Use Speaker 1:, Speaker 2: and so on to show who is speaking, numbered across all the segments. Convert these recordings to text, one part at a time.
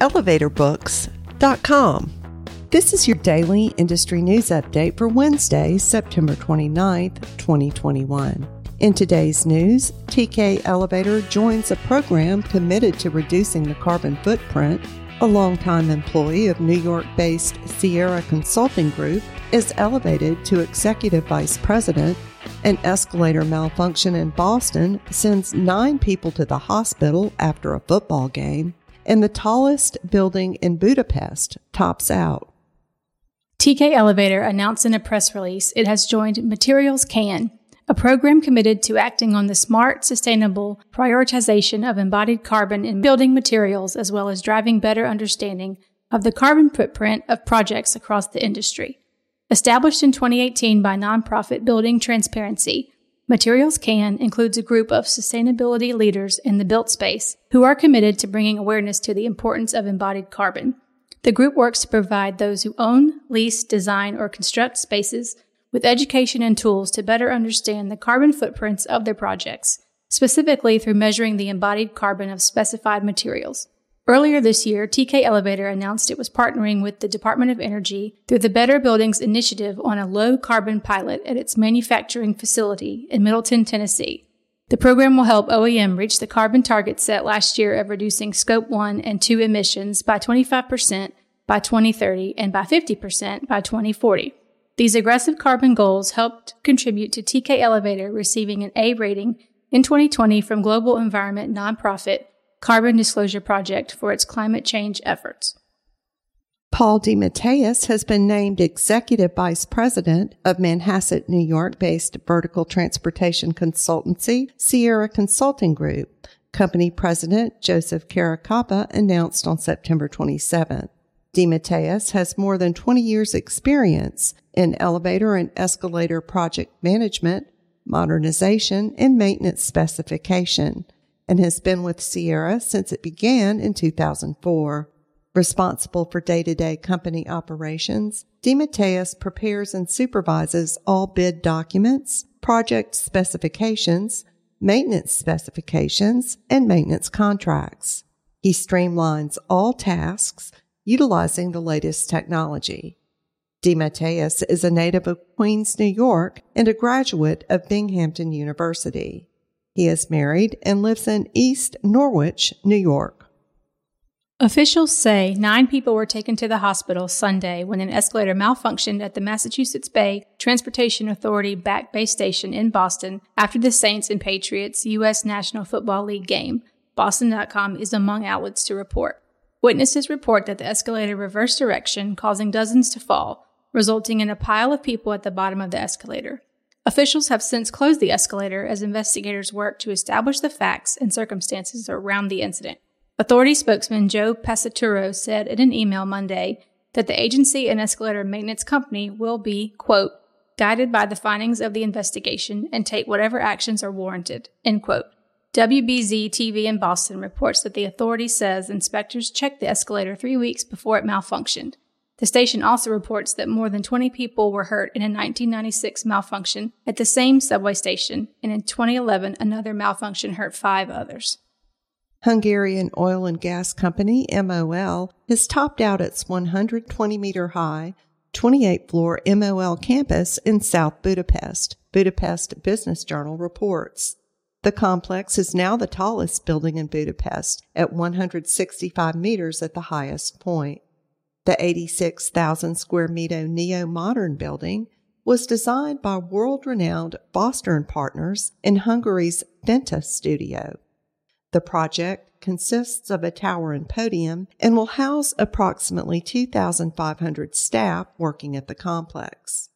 Speaker 1: elevatorbooks.com. This is your daily industry news update for Wednesday, September 29th, 2021. In today's news, TK Elevator joins a program committed to reducing the carbon footprint. A longtime employee of New York based Sierra Consulting Group is elevated to executive vice president. An escalator malfunction in Boston sends nine people to the hospital after a football game and the tallest building in Budapest tops out.
Speaker 2: TK Elevator announced in a press release it has joined materialsCAN, a program committed to acting on the smart, sustainable prioritization of embodied carbon in building materials as well as driving better understanding of the carbon footprint of projects across the industry. Established in 2018 by nonprofit Building Transparency, materialsCAN includes a group of sustainability leaders in the built space who are committed to bringing awareness to the importance of embodied carbon. The group works to provide those who own, lease, design, or construct spaces with education and tools to better understand the carbon footprints of their projects, specifically through measuring the embodied carbon of specified materials. Earlier this year, TK Elevator announced it was partnering with the Department of Energy through the Better Buildings Initiative on a low carbon pilot at its manufacturing facility in Middleton, Tennessee. The program will help OEM reach the carbon target set last year of reducing scope 1 and 2 emissions by 25% by 2030 and by 50% by 2040. These aggressive carbon goals helped contribute to TK Elevator receiving an A rating in 2020 from global environment nonprofit Carbon Disclosure Project for its climate change efforts.
Speaker 1: Paul DeMatteis has been named Executive Vice President of Manhasset, New York based vertical transportation consultancy, Sierra Consulting Group. Company President Joseph Caracappa announced on September 27th. DeMatteis has more than 20 years experience in elevator and escalator project management, modernization, and maintenance specification and has been with Sierra since it began in 2004. Responsible for day-to-day company operations, DeMatteis prepares and supervises all bid documents, project specifications, maintenance specifications, and maintenance contracts. He streamlines all tasks utilizing the latest technology. DeMatteis is a native of Queens, New York, and a graduate of Binghamton University. He is married and lives in East Norwich, New York.
Speaker 2: Officials say nine people were taken to the hospital Sunday when an escalator malfunctioned at the Massachusetts Bay Transportation Authority Back Bay Station in Boston after the Saints and Patriots U.S. National Football League game. Boston.com is among outlets to report. Witnesses report that the escalator reversed direction, causing dozens to fall, resulting in a pile of people at the bottom of the escalator. Officials have since closed the escalator as investigators work to establish the facts and circumstances around the incident. Authority spokesman Joe Pesaturo said in an email Monday that the agency and escalator maintenance company will be, quote, guided by the findings of the investigation and take whatever actions are warranted, end quote. WBZ TV in Boston reports that the authority says inspectors checked the escalator three weeks before it malfunctioned. The station also reports that more than 20 people were hurt in a 1996 malfunction at the same subway station, and in 2011, another malfunction hurt five others.
Speaker 1: Hungarian oil and gas company MOL has topped out its 120 meter high, 28 floor MOL campus in South Budapest, Budapest Business Journal reports. The complex is now the tallest building in Budapest at 165 meters at the highest point. The 86,000 square meter neo modern building was designed by world renowned Foster & Partners in Hungary's Finta studio. The project consists of a tower and podium and will house approximately 2,500 staff working at the complex.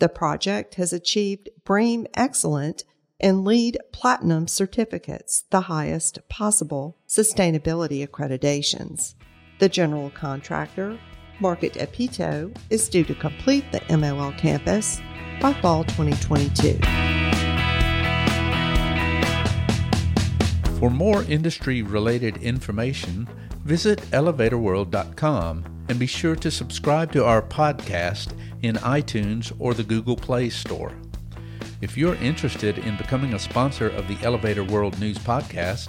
Speaker 1: The project has achieved BREEAM Excellent and LEED Platinum certificates, the highest possible sustainability accreditations. The general contractor, Market Epito, is due to complete the MOL campus by fall 2022.
Speaker 3: For more industry related information, visit elevatorworld.com and be sure to subscribe to our podcast in iTunes or the Google Play Store. If you're interested in becoming a sponsor of the Elevator World News Podcast,